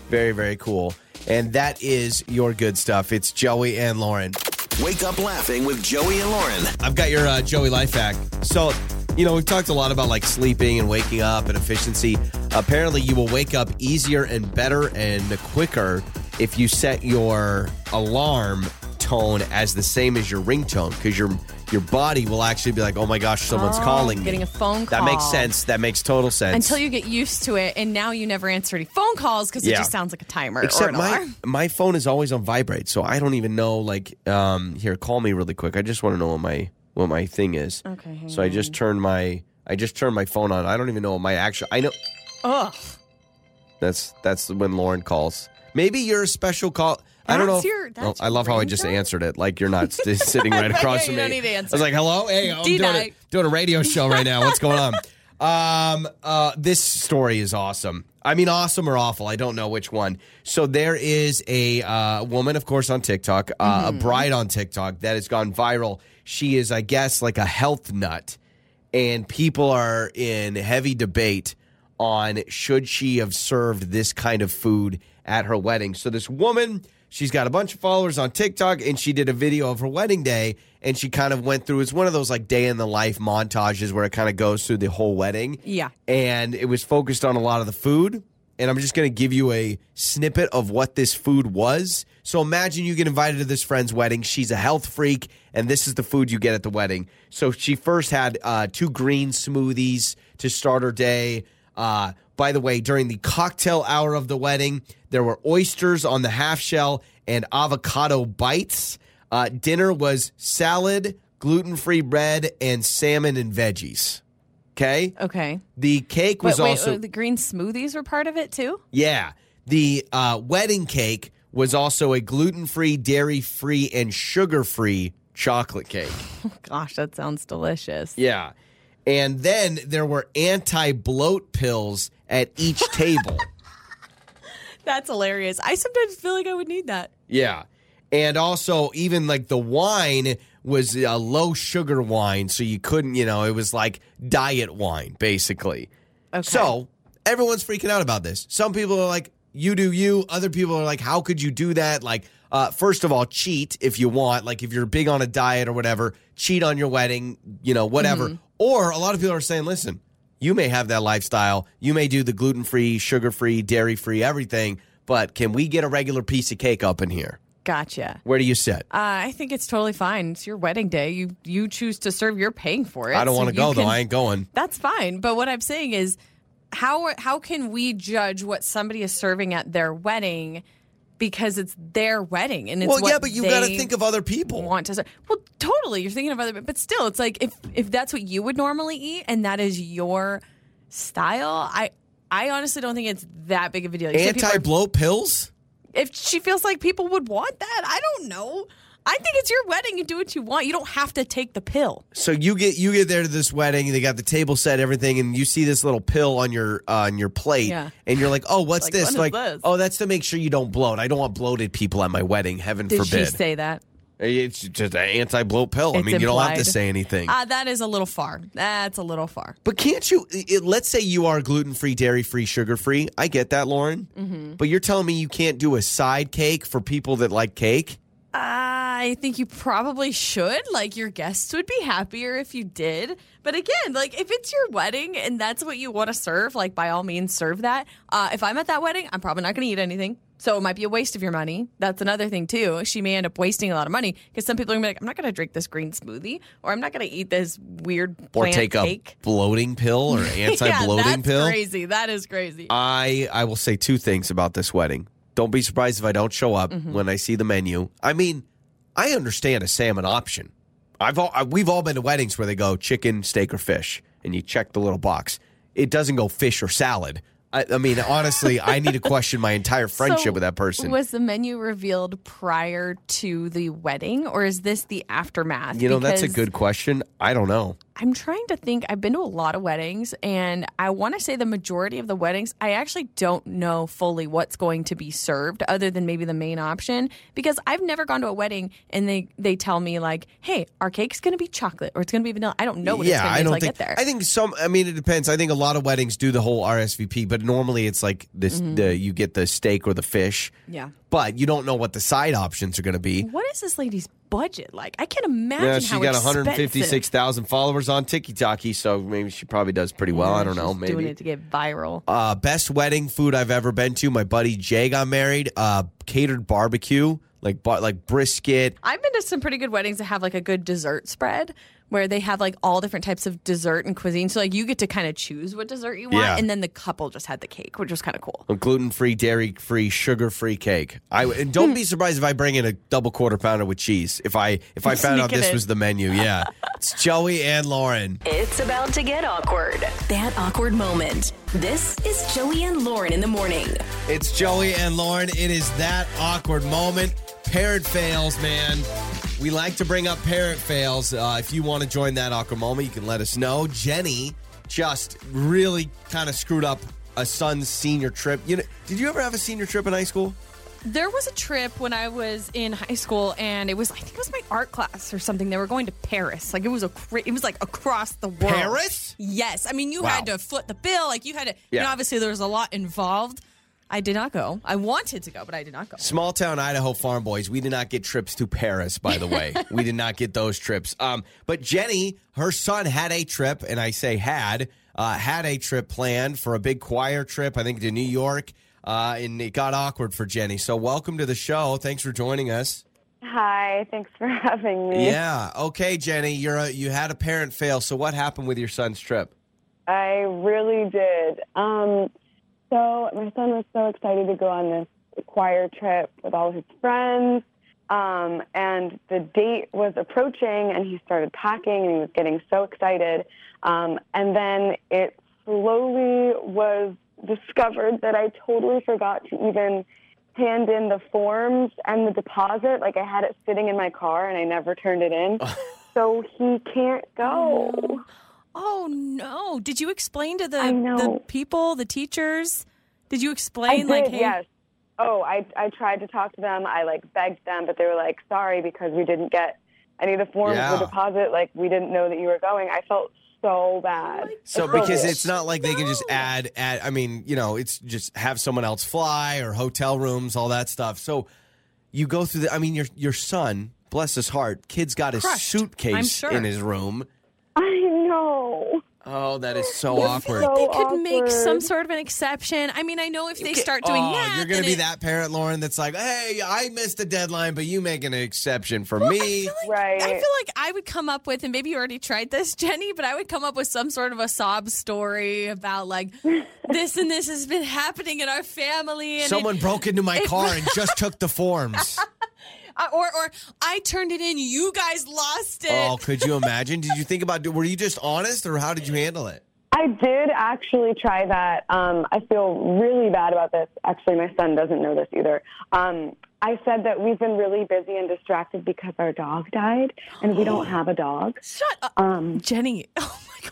Very, very cool. And that is your good stuff. It's Joey and Lauren. Wake up laughing with Joey and Lauren. I've got your uh, Joey life hack. So, you know, we've talked a lot about like sleeping and waking up and efficiency. Apparently, you will wake up easier and better and quicker if you set your alarm tone as the same as your ringtone because your your body will actually be like, oh my gosh, someone's Oh, calling me. getting a phone call. That makes sense. That makes total sense. Until you get used to it, and now you never answer any phone calls because it just sounds like a timer or Except my alarm. my phone is always on vibrate, so I don't even know. Like, um, here, call me really quick. I just want to know what my what my thing is. Okay, So I just turned my I just turned my phone on. I don't even know what my actual. I know Ugh. that's that's when Lauren calls. Maybe you're a special call. I don't know. That's if- your- that's Oh, I love how I just ringtone? answered it. Like you're not st- sitting right across from you me. don't need to answer. I was like, "Hello, hey, I'm doing a, doing a radio show right now. What's going on?" Um, uh, this story is awesome. I mean, awesome or awful. I don't know which one. So there is a uh, woman, of course, on TikTok, uh, Mm-hmm. a bride on TikTok that has gone viral. She is, I guess, like a health nut, and people are in heavy debate on should she have served this kind of food at her wedding. So this woman, she's got a bunch of followers on TikTok and she did a video of her wedding day and she kind of went through it's one of those like day in the life montages where it kind of goes through the whole wedding. Yeah. And it was focused on a lot of the food and I'm just going to give you a snippet of what this food was. So imagine you get invited to this friend's wedding. She's a health freak, and this is the food you get at the wedding. So she first had uh, two green smoothies to start her day. Uh, by the way, during the cocktail hour of the wedding, there were oysters on the half shell and avocado bites. Uh, dinner was salad, gluten free bread, and salmon and veggies. Okay. Okay. The cake was But wait, also uh, the green smoothies were part of it too? yeah. The uh, wedding cake was also a gluten free, dairy free, and sugar free chocolate cake. Oh, gosh, that sounds delicious. Yeah. And then there were anti bloat pills at each table. That's hilarious. I sometimes feel like I would need that. Yeah. And also, even like the wine was a low sugar wine. So you couldn't, you know, it was like diet wine, basically. Okay. So everyone's freaking out about this. Some people are like, you do you. Other people are like, how could you do that? Like, uh, first of all, cheat if you want. Like, if you're big on a diet or whatever, cheat on your wedding, you know, whatever. Or a lot of people are saying, listen, you may have that lifestyle. You may do the gluten free, sugar free, dairy free, everything. But can we get a regular piece of cake up in here? Gotcha. Where do you sit? Uh, I think it's totally fine. It's your wedding day. You you choose to serve. You're paying for it. I don't so want to go though. I ain't going. That's fine. But what I'm saying is, how how can we judge what somebody is serving at their wedding because it's their wedding and it's Well, yeah, but you got to think of other people. want to serve. Well, totally. You're thinking of other, but still, it's like if if that's what you would normally eat and that is your style, I I honestly don't think it's that big of a deal. You said are- Anti bloat pills? if she feels like people would want that, I don't know. I think it's your wedding. You do what you want. You don't have to take the pill. So you get you get there to this wedding, they got the table set, everything, and you see this little pill on your uh, on your plate, Yeah. and you're like, "Oh, what's Like, this?" like, this? "Oh, that's to make sure you don't bloat. I don't want bloated people at my wedding. Heaven Did forbid." she say that? it's just an anti-bloat pill. I It's mean, you don't have to say anything. Uh, that is a little far. That's a little far. but can't you? It, let's say you are gluten free, dairy free, sugar free. I get that, Lauren. Mm-hmm. But you're telling me you can't do a side cake for people that like cake? I think you probably should. Like, your guests would be happier if you did. But again, like, if it's your wedding and that's what you want to serve, like, by all means, serve that. Uh, if I'm at that wedding, I'm probably not going to eat anything. So it might be a waste of your money. That's another thing, too. She may end up wasting a lot of money because some people are going to be like, I'm not going to drink this green smoothie or I'm not going to eat this weird Or take cake. a bloating pill or anti-bloating yeah, that's pill? crazy. That is crazy. I I will say two things about this wedding. Don't be surprised if I don't show up Mm-hmm. when I see the menu. I mean, I understand a salmon option. I've all, I- we've all been to weddings where they go chicken, steak, or fish, and you check the little box. It doesn't go fish or salad. I, I mean, honestly, I need to question my entire friendship So, with that person. Was the menu revealed prior to the wedding, or is this the aftermath? you know, that's a good question. I don't know. I'm trying to think. I've been to a lot of weddings, and I want to say the majority of the weddings, I actually don't know fully what's going to be served, other than maybe the main option. Because I've never gone to a wedding and they they tell me like, "Hey, our cake's going to be chocolate or it's going to be vanilla." I don't know what it's going to I be don't until I get there. I think some. I mean, it depends. I think a lot of weddings do the whole RSVP, but normally it's like this: Mm-hmm. the you get the steak or the fish. yeah. But you don't know what the side options are going to be. What is this lady's budget like? I can't imagine Yeah, she how got 156,000 followers on TikTok, so maybe she probably does pretty well. I don't know. Maybe. doing it to get viral. Uh, best wedding food I've ever been to. My buddy Jay got married. Uh, catered barbecue, like bar- like brisket. I've been to some pretty good weddings that have like a good dessert spread where they have like all different types of dessert and cuisine. So like you get to kind of choose what dessert you want, Yeah. and then the couple just had the cake, which was kind of cool. A gluten-free, dairy-free, sugar-free cake. I and don't hmm. be surprised if I bring in a double quarter pounder with cheese. If I if I found out Sneak it this in. was the menu, yeah. it's Joey and Lauren. It's about to get awkward. That awkward moment. This is Joey and Lauren in the morning. It's Joey and Lauren. It is that awkward moment. Parent fails, man. We like to bring up parent fails. Uh, if you want to join that moment, you can let us know. Jenny just really kind of screwed up a son's senior trip. You know, did you ever have a senior trip in high school? There was a trip when I was in high school, and it was I think it was my art class or something. They were going to Paris. Like it was a it was like across the world. Paris? Yes, I mean you Wow. had to foot the bill. Like you had to. You Yeah. know, obviously there was a lot involved. I did not go. I wanted to go, but I did not go. Small town Idaho farm boys. We did not get trips to Paris, by the way. we did not get those trips. Um, but Jenny, her son had a trip, and I say had, uh, had a trip planned for a big choir trip, I think to New York. Uh, and it got awkward for Jenny. So welcome to the show. Thanks for joining us. Hi, thanks for having me. Yeah. Okay, Jenny, you're a, you had a parent fail. So what happened with your son's trip? I really did. Um, so my son was so excited to go on this choir trip with all his friends. Um, and the date was approaching, and he started packing, and he was getting so excited. Um, and then it slowly was discovered that I totally forgot to even hand in the forms and the deposit. Like I had it sitting in my car, and I never turned it in. so he can't go. Oh no! Did you explain to the the people, the teachers? Did you I explain did, like, hey, yes. Oh, I I tried to talk to them. I like begged them, but they were like, "Sorry, because we didn't get any of the forms Yeah. for deposit. Like we didn't know that you were going." I felt so bad. Oh so I because it. it's not like they can just add add I mean, you know, it's just have someone else fly or hotel rooms, all that stuff. So you go through the I mean your your son, bless his heart, kid's got his Crushed, suitcase sure. in his room. I know. Oh, that is so I awkward. feel like they So could make some sort of an exception. I mean, I know if they start doing oh, that, you're gonna be it- that parent, Lauren, that's like, hey, I missed the deadline, but you make an exception for me. Right. I feel like I would come up with, and maybe you already tried this, Jenny, but I would come up with some sort of a sob story about like this and this has been happening in our family, and Someone it, broke into my it- car and just took the forms. Or or I turned it in, you guys lost it. Oh, could you imagine? Did you think about? Were you just honest, or how did you handle it? I did actually try that. Um, I feel really bad about this. Actually, my son doesn't know this either. Um, I said that we've been really busy and distracted because our dog died, and we don't have a dog. Shut up, Um, Jenny.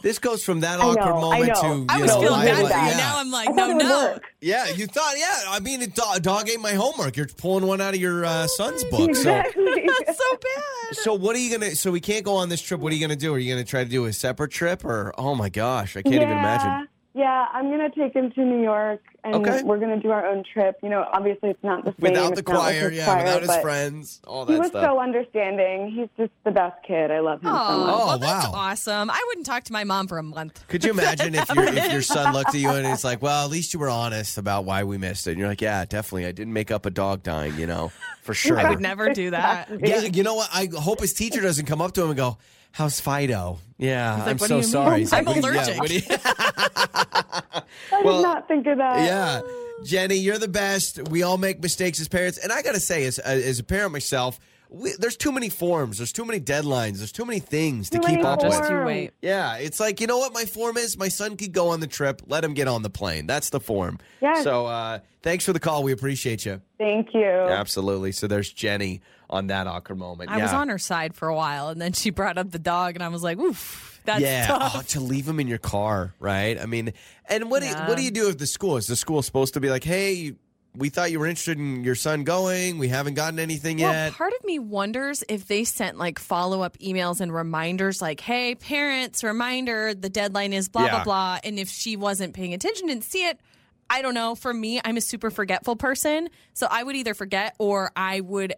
Oh my god, This goes from that awkward know, moment know. to you I was know, feeling bad for yeah. Now I'm like, I no, it would no. work. Yeah, you thought, yeah. I mean, it, dog, dog ate my homework. You're pulling one out of your uh, son's book. So, Exactly. That's so bad. so what are you gonna? So we can't go on this trip. What are you gonna do? Are you gonna try to do a separate trip, or oh my gosh, I can't even imagine. Yeah, I'm gonna take him to New York, and Okay. we're gonna do our own trip. You know, obviously it's not the same. Without the it's not like choir, his yeah, choir, without his friends, all that. He was stuff. so understanding. He's just the best kid. I love him so much. Oh, Oh, that's wow. awesome. I wouldn't talk to my mom for a month. Could you imagine if your if your son looked at you and it's like, well, at least you were honest about why we missed it. And you're like, yeah, definitely, I didn't make up a dog dying, you know, for sure. I would never do that. Yeah, you know what? I hope his teacher doesn't come up to him and go, "How's Fido?" Yeah, like, I'm so sorry. He's I'm like, "What do you- allergic. Yeah, you- I well, did not think of that. yeah, Jenny, you're the best. We all make mistakes as parents, and I got to say, as as a parent myself, we, there's too many forms, there's too many deadlines, there's too many things to Too keep up with. you forms. Yeah, it's like you know what my form is. My son could go on the trip. Let him get on the plane. That's the form. Yes. So uh, thanks for the call. We appreciate you. Thank you. Absolutely. So there's Jenny on that awkward moment. I yeah. was on her side for a while, and then she brought up the dog, and I was like, "Oof, that's yeah, tough." oh, to leave him in your car, right? I mean, and what do you, what do you do with the school? Is the school supposed to be like, hey, we thought you were interested in your son going. We haven't gotten anything Well, yet. part of me wonders if they sent like follow up emails and reminders, like, "Hey, parents, reminder, the deadline is blah Yeah. blah blah," and if she wasn't paying attention, didn't see it. I don't know. For me, I'm a super forgetful person. So I would either forget or I would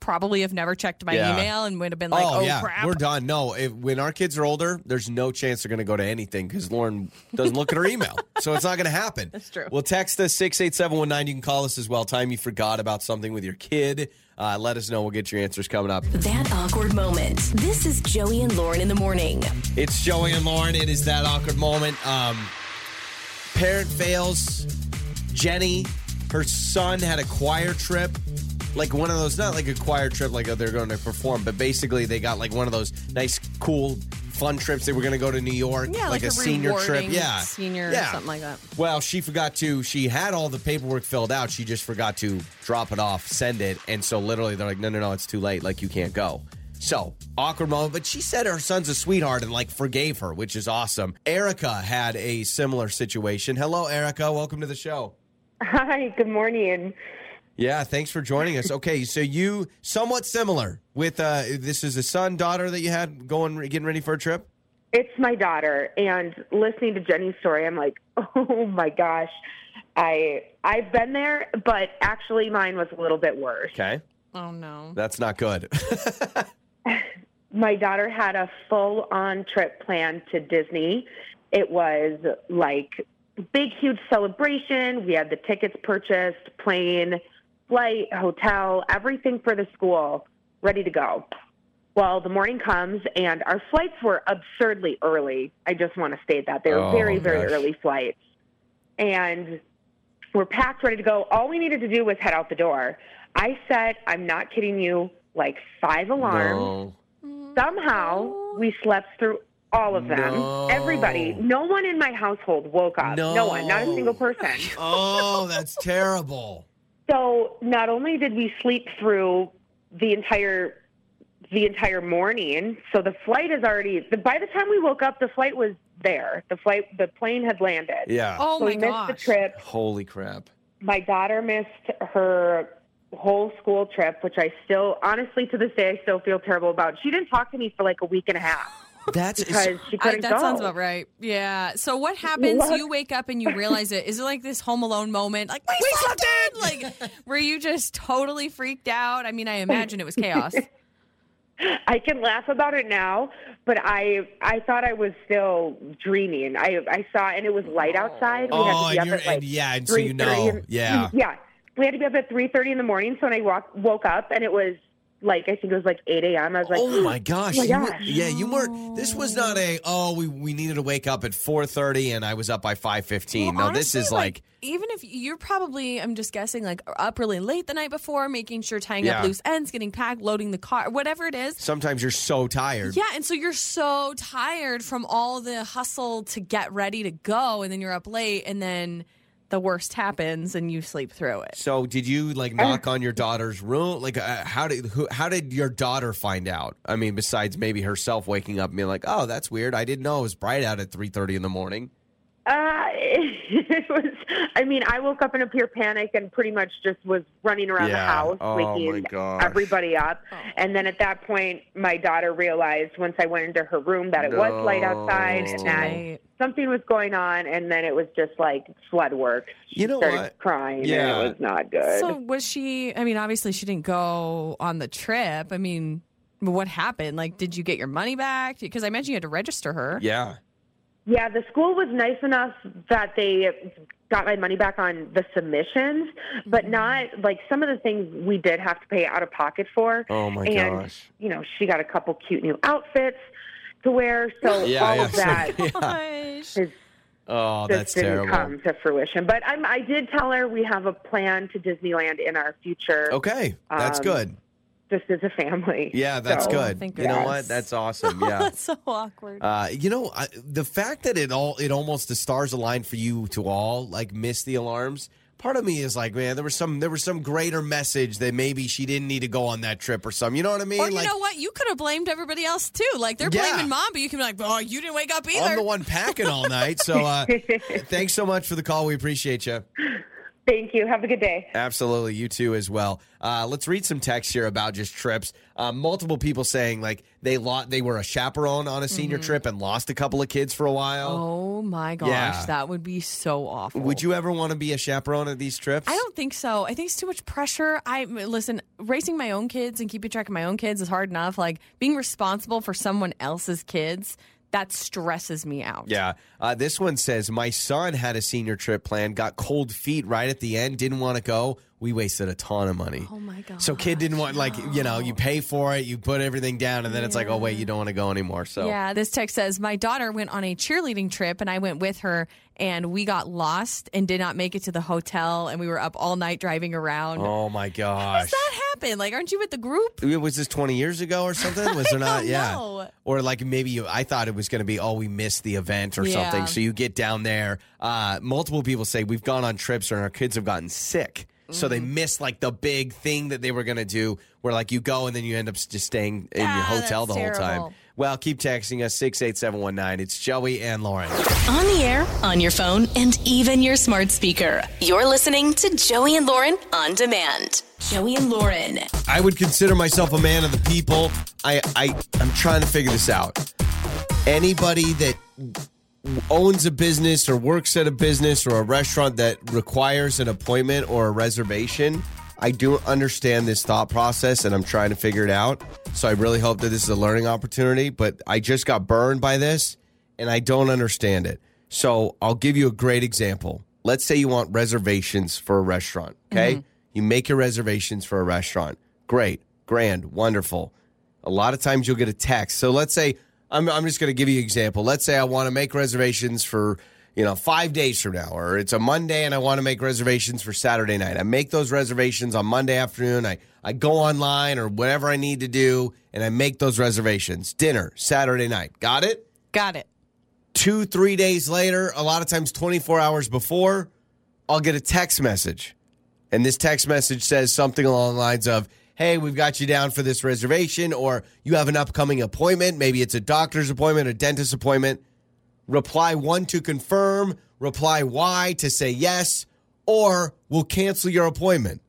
probably have never checked my Yeah. email and would have been like, oh, yeah, crap. we're done. No, if, when our kids are older, there's no chance they're going to go to anything because Lauren doesn't look at her email, so it's not going to happen. That's true. Well, text us six eight seven one nine. You can call us as well. Time you forgot about something with your kid. Uh, let us know. We'll get your answers coming up. That awkward moment. This is Joey and Lauren in the morning. It's Joey and Lauren. It is that awkward moment. Um, parent fails. Jenny, her son had a choir trip. Like one of those, not like a choir trip, like oh, they're going to perform, but basically they got like one of those nice, cool, fun trips. They were going to go to New York, yeah, like, a, senior trip. Yeah, Senior yeah. something like that. Well, she forgot to. She had all the paperwork filled out. She just forgot to drop it off, send it, and so literally they're like, "No, no, no, it's too late. Like you can't go." So awkward moment. But she said her son's a sweetheart and like forgave her, which is awesome. Erica had a similar situation. Hello, Erica. Welcome to the show. Hi, good morning. Yeah, thanks for joining us. Okay, so you somewhat similar with uh this is a son daughter that you had going getting ready for a trip. It's my daughter, and listening to Jenny's story, I'm like, oh my gosh, I I've been there, but actually mine was a little bit worse. Okay, Oh, no. that's not good. My daughter had a full-on trip planned to Disney. It was like big, huge celebration. We had the tickets purchased, plane, flight, hotel, everything for the school ready to go. Well, the morning comes, and our flights were absurdly early. I just want to state that they were Oh, very, very gosh. early flights, and we're packed, ready to go. All we needed to do was head out the door. I set, I'm not kidding you, like five alarms. No. Somehow we slept through all of them. No. Everybody, no one in my household woke up. No. one, not a single person. Oh, that's terrible. So not only did we sleep through the entire the entire morning, so the flight is already. The, by the time we woke up, the flight was there. The flight, the plane had landed. Yeah. Oh, so my we missed gosh. the trip. Holy crap. My daughter missed her whole school trip, which I still, honestly, to this day, I still feel terrible about. She didn't talk to me for like a week and a half That's because she I, couldn't that go. sounds about right. Yeah. So what happens? What? You wake up and you realize it. Is it like this Home Alone moment? Like we, slept in. Like were you just totally freaked out? I mean, I imagine it was chaos. I can laugh about it now, but I I thought I was still dreaming. I I saw and it was light outside. We Oh, had to oh, be and up you're, at like and yeah, and so you know, in- yeah. yeah. We had to be up at three thirty in the morning. So when I walk, woke up and it was like I think it was like eight a.m. I was like, Oh my gosh! Oh my you were- yeah, you weren't. This was not a. Oh, we, we needed to wake up at four thirty, and I was up by five fifteen. Well, no, this honestly, is like, even if you're probably, I'm just guessing, like up really late the night before, making sure tying Yeah. up loose ends, getting packed, loading the car, whatever it is. sometimes you're so tired. Yeah, and so you're so tired from all the hustle to get ready to go, and then you're up late, and then the worst happens, and you sleep through it. So, did you like knock on your daughter's room? Like, uh, how did who, how did your daughter find out? I mean, besides maybe herself waking up and being like, "Oh, that's weird. I didn't know it was bright out at three thirty in the morning." Uh, it was. I mean, I woke up in a pure panic and pretty much just was running around the house, Oh, waking everybody up. And then at that point, my daughter realized once I went into her room that it was light outside and that something was going on. And then it was just like flood work. She You know started what? crying. Yeah. and it was not good. So was she? I mean, obviously she didn't go on the trip. I mean, what happened? Like, did you get your money back? Because I mentioned you had to register her. Yeah. Yeah, the school was nice enough that they got my money back on the submissions, but Mm-hmm. not like some of the things we did have to pay out of pocket for. Oh my and, gosh. You know, she got a couple cute new outfits to wear, so Yeah, all yeah, of that yeah. Gosh. is Oh, just that's didn't terrible. come to fruition. But I'm, I did tell her we have a plan to Disneyland in our future, Okay, that's Um, good. Just as a family. Yeah, that's So- good. thank You know what? That's awesome. Yeah. That's so awkward. Uh, you know, I, the fact that it all it almost the stars aligned for you to all like miss the alarms. Part of me is like, man, there was some there was some greater message that maybe she didn't need to go on that trip or something. You know what I mean? or you like know what? You could have blamed everybody else too. Like they're Yeah. blaming mom, but you can be like, "Oh, you didn't wake up either." I'm the one packing all night. So uh, thanks so much for the call. We appreciate you. Thank you. Have a good day. Absolutely, you too as well. Uh, let's read some text here about just trips. Uh, multiple people saying like they lost, they were a chaperone on a senior trip and lost a couple of kids for a while. Oh my gosh, Yeah. that would be so awful. Would you ever want to be a chaperone at these trips? I don't think so. I think it's too much pressure. I listen, raising my own kids and keeping track of my own kids is hard enough. Like being responsible for someone else's kids, that stresses me out. Yeah. Uh, this one says My son had a senior trip planned, got cold feet right at the end, didn't want to go. We wasted a ton of money. Oh my god. So kid didn't want like you know you pay for it, you put everything down, and then it's like oh wait you don't want to go anymore. So Yeah, this text says my daughter went on a cheerleading trip and I went with her and we got lost and did not make it to the hotel and we were up all night driving around. oh my How gosh, does that happen? Like, aren't you with the group? was this twenty years ago or something? Was there not? don't Yeah, know. or like maybe you. I thought it was going to be oh we missed the event or Yeah. something. So you get down there. Uh, multiple people say we've gone on trips and our kids have gotten sick. So they missed like the big thing that they were going to do, where like you go and then you end up just staying in your Ah, hotel the that's whole time. Well, keep texting us six eight seven one nine. It's Joey and Lauren. On the air, on your phone, and even your smart speaker. You're listening to Joey and Lauren on demand. Joey and Lauren. I would consider myself a man of the people. I, I I'm trying to figure this out. Anybody that owns a business or works at a business or a restaurant that requires an appointment or a reservation, I do understand this thought process and I'm trying to figure it out. So I really hope that this is a learning opportunity, but I just got burned by this and I don't understand it. So I'll give you a great example. Let's say you want reservations for a restaurant, okay? Mm-hmm. You make your reservations for a restaurant. Great, grand, wonderful. A lot of times you'll get a text. So let's say I'm, I'm just going to give you an example. Let's say I want to make reservations for you know five days from now, or it's a Monday and I want to make reservations for Saturday night. I make those reservations on Monday afternoon. I I go online or whatever I need to do, and I make those reservations. Dinner Saturday night. Got it? Got it. Two three days later, a lot of times 24 hours before, I'll get a text message. And this text message says something along the lines of, Hey, we've got you down for this reservation, or you have an upcoming appointment. Maybe it's a doctor's appointment, a dentist appointment. Reply one to confirm, reply Y to say yes, or we'll cancel your appointment.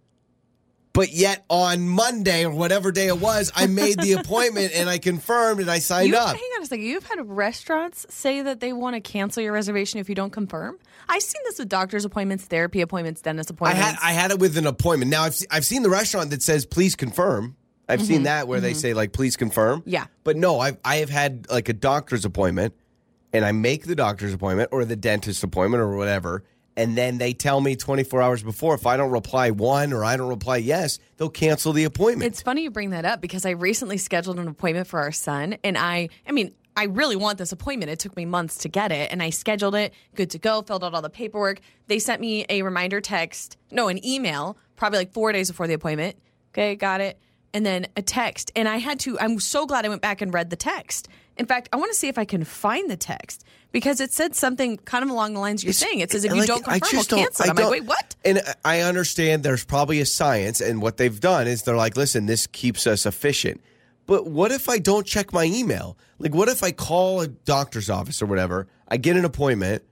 But yet on Monday or whatever day it was, I made the appointment and I confirmed and I signed You, up. hang on a second. You've had restaurants say that they want to cancel your reservation if you don't confirm. I've seen this with doctor's appointments, therapy appointments, dentist appointments. I had I had it with an appointment. Now I've I've seen the restaurant that says please confirm. I've seen that where they say like please confirm. Mm-hmm. Yeah. But no, I've I have had like a doctor's appointment and I make the doctor's appointment or the dentist appointment or whatever. And then they tell me 24 hours before if I don't reply one or I don't reply yes, they'll cancel the appointment. It's funny you bring that up because I recently scheduled an appointment for our son, and I, I mean, I really want this appointment. It took me months to get it, and I scheduled it. Good to go. Filled out all the paperwork. They sent me a reminder text, no, an email, probably like four days before the appointment. Okay, got it. And then a text, and I had to. I'm so glad I went back and read the text. In fact, I want to see if I can find the text because it said something kind of along the lines you're saying. It says if you Like, don't I confirm, we'll don't- cancel. I I'm like, don't- wait, what? And I understand there's probably a science, and what they've done is they're like, listen, this keeps us efficient. But what if I don't check my email? Like, what if I call a doctor's office or whatever? I get an appointment,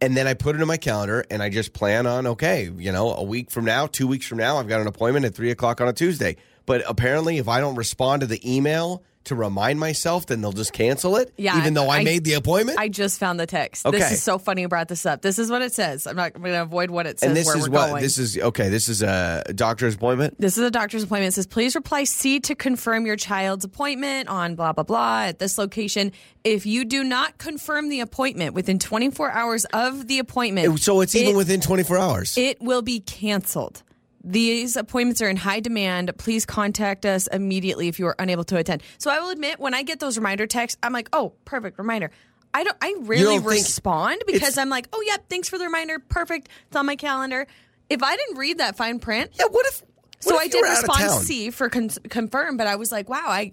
and then I put it in my calendar, and I just plan on, okay, you know, a week from now, two weeks from now, I've got an appointment at three o'clock on a Tuesday. But apparently, if I don't respond to the email to remind myself, then they'll just cancel it, Yeah, even though I, I- made the appointment. I just found the text. Okay. This is so funny you brought this up. This is what it says. I'm not going to avoid what it says and this where is what going. this is. Okay, this is a doctor's appointment. This is a doctor's appointment. It says, please reply C to confirm your child's appointment on blah, blah, blah at this location. If you do not confirm the appointment within 24 hours of the appointment, So it's even it- within 24 hours. it will be canceled. These appointments are in high demand. Please contact us immediately if you are unable to attend. So I will admit, when I get those reminder texts, I'm like, oh, perfect reminder. I don't. I rarely don't respond because I'm like, oh, yep, thanks for the reminder. Perfect. It's on my calendar. If I didn't read that fine print, yeah, what if? so what I if you did were out of respond? C for con- confirm, but I was like, wow, I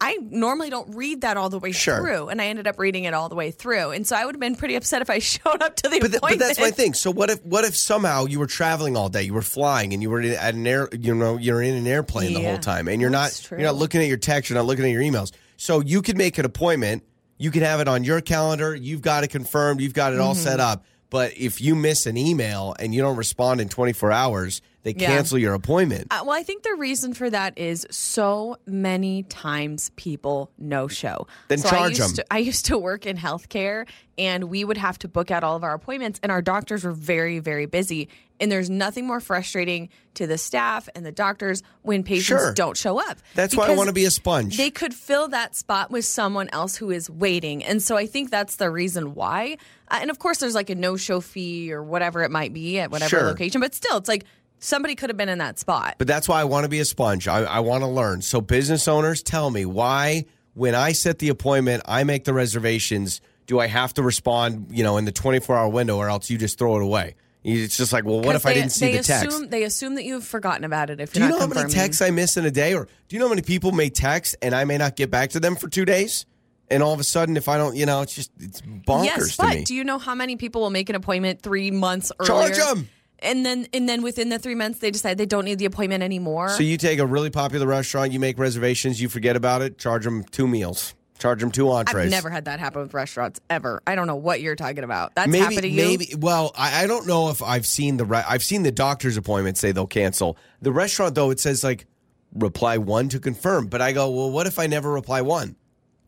I normally don't read that all the way Sure. through, and I ended up reading it all the way through, and so I would have been pretty upset if I showed up to the But, th- but that's my thing. So what if what if somehow you were traveling all day, you were flying, and you were at an air, you know, you're in an airplane the whole time, and you're not that's you're not looking at your text, you're not looking at your emails. So you could make an appointment, you could have it on your calendar, you've got it confirmed, you've got it all Mm-hmm. set up. But if you miss an email and you don't respond in 24 hours, they Yeah. cancel your appointment. Uh, well, I think the reason for that is so many times people no show. Then so charge I used 'em. To, I used to work in healthcare, and we would have to book out all of our appointments, and our doctors were very, very busy. And there's nothing more frustrating to the staff and the doctors when patients Sure. don't show up. That's why I want to be a sponge. They could fill that spot with someone else who is waiting. And so I think that's the reason why. Uh, and of course, there's like a no show fee or whatever it might be at whatever Sure. location, but still, it's like somebody could have been in that spot. But that's why I want to be a sponge. I, I want to learn. So, business owners, tell me why, when I set the appointment, I make the reservations, do I have to respond, you know, in the 24 hour window or else you just throw it away? It's just like, well, what if I didn't see they the text? Assume, they assume that you've forgotten about it if do you know how many texts I miss in a day? Or do you know how many people may text and I may not get back to them for two days? And all of a sudden, if I don't, you know, it's just, it's bonkers yes, but do you know how many people will make an appointment three months earlier? Charge 'em! And then, and then within the three months, they decide they don't need the appointment anymore. So you take a really popular restaurant, you make reservations, you forget about it, charge them two meals, charge them two entrees. I've never had that happen with restaurants ever. I don't know what you're talking about. That's maybe, happened to you. maybe. Well, I, I don't know if I've seen the re- I've seen the doctor's appointment say they'll cancel the restaurant though. It says like reply one to confirm, but I go, well, what if I never reply one?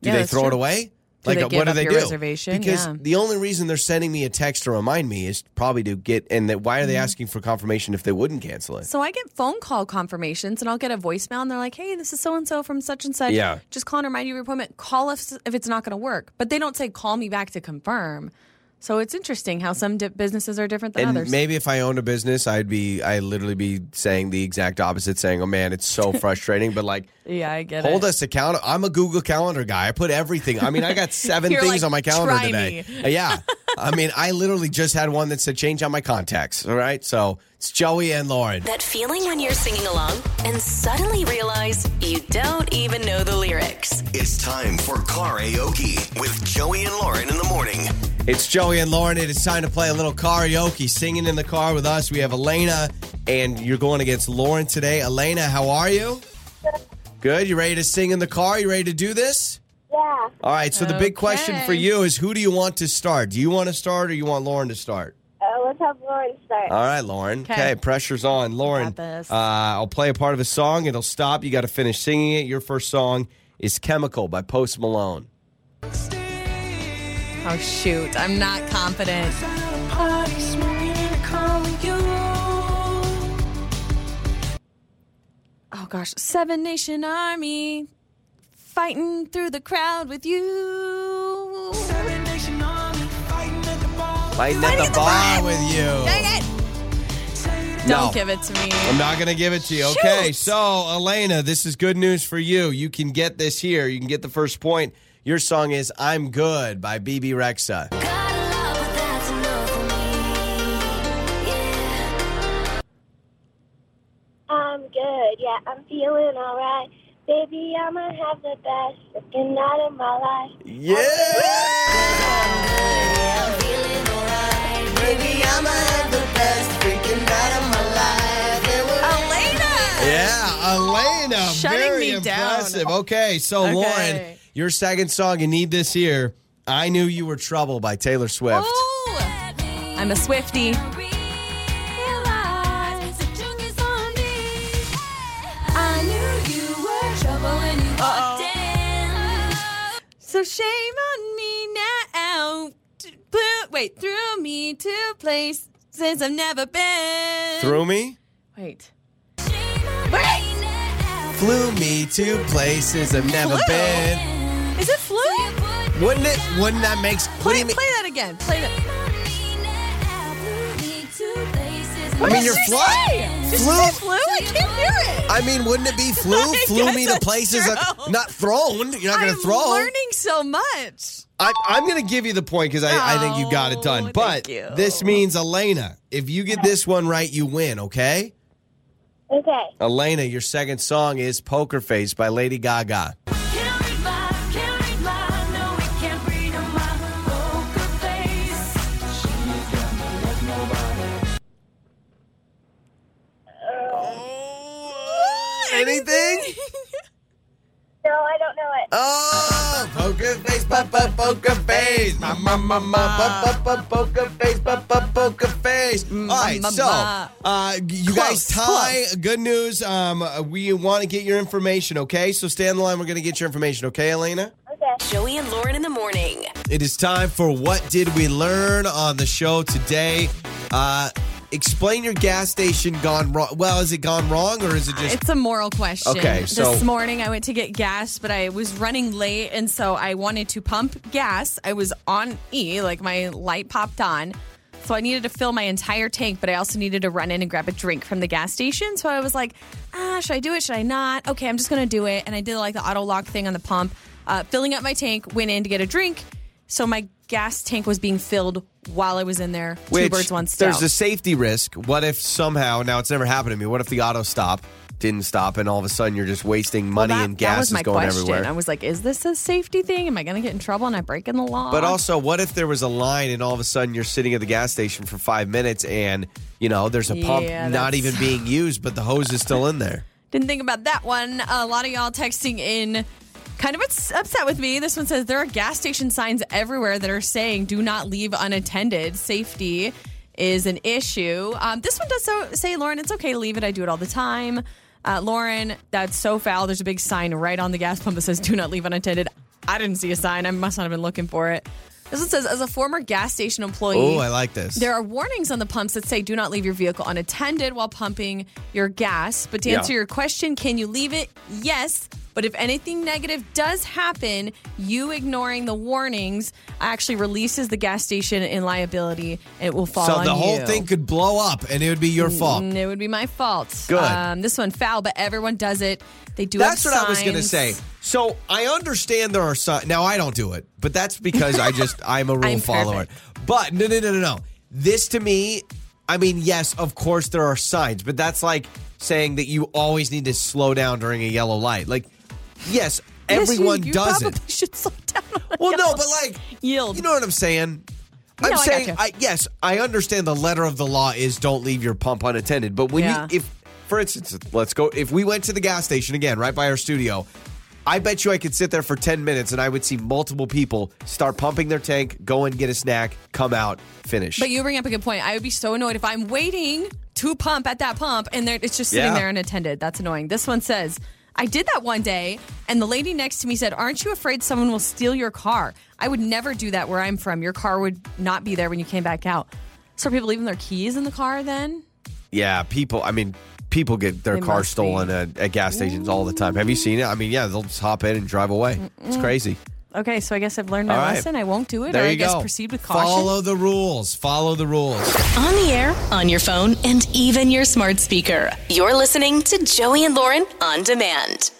Do Yeah, they throw it away? Do like, uh, what do they do? reservation? Because Yeah. the only reason they're sending me a text to remind me is probably to get. And that why are they Mm-hmm. asking for confirmation if they wouldn't cancel it? So I get phone call confirmations and I'll get a voicemail and they're like, hey, this is so and so from such and such. Yeah. Just call and remind you of your appointment. Call if, if it's not going to work. But they don't say, call me back to confirm. So it's interesting how some di- businesses are different than And others. maybe if I owned a business, I'd be, I'd literally be saying the exact opposite, saying, "Oh man, it's so frustrating." But like, yeah, I get hold it. us accountable. I'm a Google Calendar guy. I put everything. I mean, I got seven things like, on my calendar "Try today. me." Uh, Yeah, I mean, I literally just had one that said change on my contacts. All right, so it's Joey and Lauren. That feeling when you're singing along and suddenly realize you don't even know the lyrics. It's time for karaoke with Joey and Lauren in the morning. It's Joey and Lauren. It is time to play a little karaoke, singing in the car with us. We have Elena, and you're going against Lauren today. Elena, how are you? Good. You ready to sing in the car? You ready to do this? Yeah. All right. So the big question for you is, who do you want to start? Do you want to start, or you want Lauren to start? Uh, let's have Lauren start. All right, Lauren. Okay, Okay. pressure's on. Lauren, got this. Uh, I'll play a part of a song. It'll stop. You got to finish singing it. Your first song is Chemical by Post Malone. Oh, shoot. I'm not confident. Oh, gosh. Seven Nation Army fighting through the crowd with you. Fighting at the bar with you. Dang it. Don't give it to me. I'm not going to give it to you. Okay, so Elena, this is good news for you. You can get this here. You can get the first point. Your song is I'm Good by Bebe Rexha. I'm good. Yeah, I'm feeling all right. Baby, I'ma have the best freaking night of my life. Yeah! Baby, I'ma have the best freaking night of my life. Elena. Yeah, Elena. Shutting very me down. impressive. Okay, so Okay. Lauren, your second song, you need this here. I Knew You Were Trouble by Taylor Swift. Oh, I'm a Swifty. So shame on me now. To put- Wait, threw me to places I've never been. Through me? Wait. Flew me to places I've never Flew? been. Is it flu? Wouldn't it? Wouldn't that make? Play, play that again. Play that. I mean, you're Did she fly- Did she flew- say flu? I can't hear it. I mean, wouldn't it be flew? I Flew guess me to that's places true. not thrown. You're not going to throw. I'm throw. learning so much. I, I'm going to give you the point because I, I think you got it done. Oh, But thank you. this means Elena, if you get this one right, you win. Okay. Okay. Elena, your second song is Poker Face by Lady Gaga. Oh, anything? No, I don't know it. Oh, Poker face, pa pa poker face. Ma ma ma ma pa pa pa poker face, pa pa poker face. All right, so uh, you guys Close, tie. close. Good news. Um, uh, we want to get your information. Okay, so stay on the line. We're gonna get your information. Okay, Elena. Okay. Joey and Lauren in the morning. It is time for what did we learn on the show today? Uh, explain your gas station gone wrong. Well, is it gone wrong or is it just? It's a moral question. Okay, so- this morning I went to get gas, but I was running late, and so I wanted to pump gas. I was on E, like my light popped on. So I needed to fill my entire tank, but I also needed to run in and grab a drink from the gas station. So I was like, ah, should I do it? Should I not? Okay, I'm just going to do it. And I did like the auto lock thing on the pump, uh, filling up my tank, went in to get a drink. So my gas tank was being filled while I was in there. Two Which, birds, one stone. There's a safety risk. What if somehow, now it's never happened to me, what if the auto stop didn't stop and all of a sudden you're just wasting money that, and that gas was is my going question. everywhere? I was like, is this a safety thing? Am I going to get in trouble and I breaking the law? But also, what if there was a line and all of a sudden you're sitting at the gas station for five minutes and, you know, there's a pump Yeah, not even being used, but the hose is still in there? Didn't think about that one. A lot of y'all texting in kind of ups- upset with me. This one says there are gas station signs everywhere that are saying do not leave unattended. Safety is an issue. Um, this one does so, say, Lauren, it's okay to leave it. I do it all the time. Uh, Lauren, that's so foul. There's a big sign right on the gas pump that says do not leave unattended. I didn't see a sign. I must not have been looking for it. This one says, as a former gas station employee, Oh, I like this. there are warnings on the pumps that say do not leave your vehicle unattended while pumping your gas. But to Yeah. answer your question, can you leave it? Yes. But if anything negative does happen, you ignoring the warnings actually releases the gas station in liability and it will fall so on the whole you. thing could blow up and it would be your fault. Mm, It would be my fault. Good. Um, this one foul, but everyone does it. They do. That's what I was going to say. So I understand there are signs. Now I don't do it, but that's because I just I'm a rule I'm follower. But no, no, no, no, no. This to me, I mean, yes, of course there are signs, but that's like saying that you always need to slow down during a yellow light. Like, yes, Yes, you- everyone you does probably it. should slow down. Well, no, but like, yield. you know what I'm saying? I'm No, I saying, gotcha. I, yes, I understand the letter of the law is don't leave your pump unattended. But when Yeah. you, if, for instance, let's go, if we went to the gas station again, right by our studio, I bet you I could sit there for 10 minutes and I would see multiple people start pumping their tank, go and get a snack, come out, finish. But you bring up a good point. I would be so annoyed if I'm waiting to pump at that pump and it's just sitting Yeah. there unattended. That's annoying. This one says, I did that one day, and the lady next to me said, Aren't you afraid someone will steal your car? I would never do that where I'm from. Your car would not be there when you came back out. So are people leaving their keys in the car then? yeah, people, I mean, people get their They car must stolen at, at gas stations all the time. Have you seen it? I mean, yeah, they'll just hop in and drive away. It's crazy. Okay, so I guess I've learned my All right. lesson. I won't do it, There or I you guess go. proceed with caution. Follow the rules. Follow the rules. On the air, on your phone, and even your smart speaker. You're listening to Joey and Lauren on demand.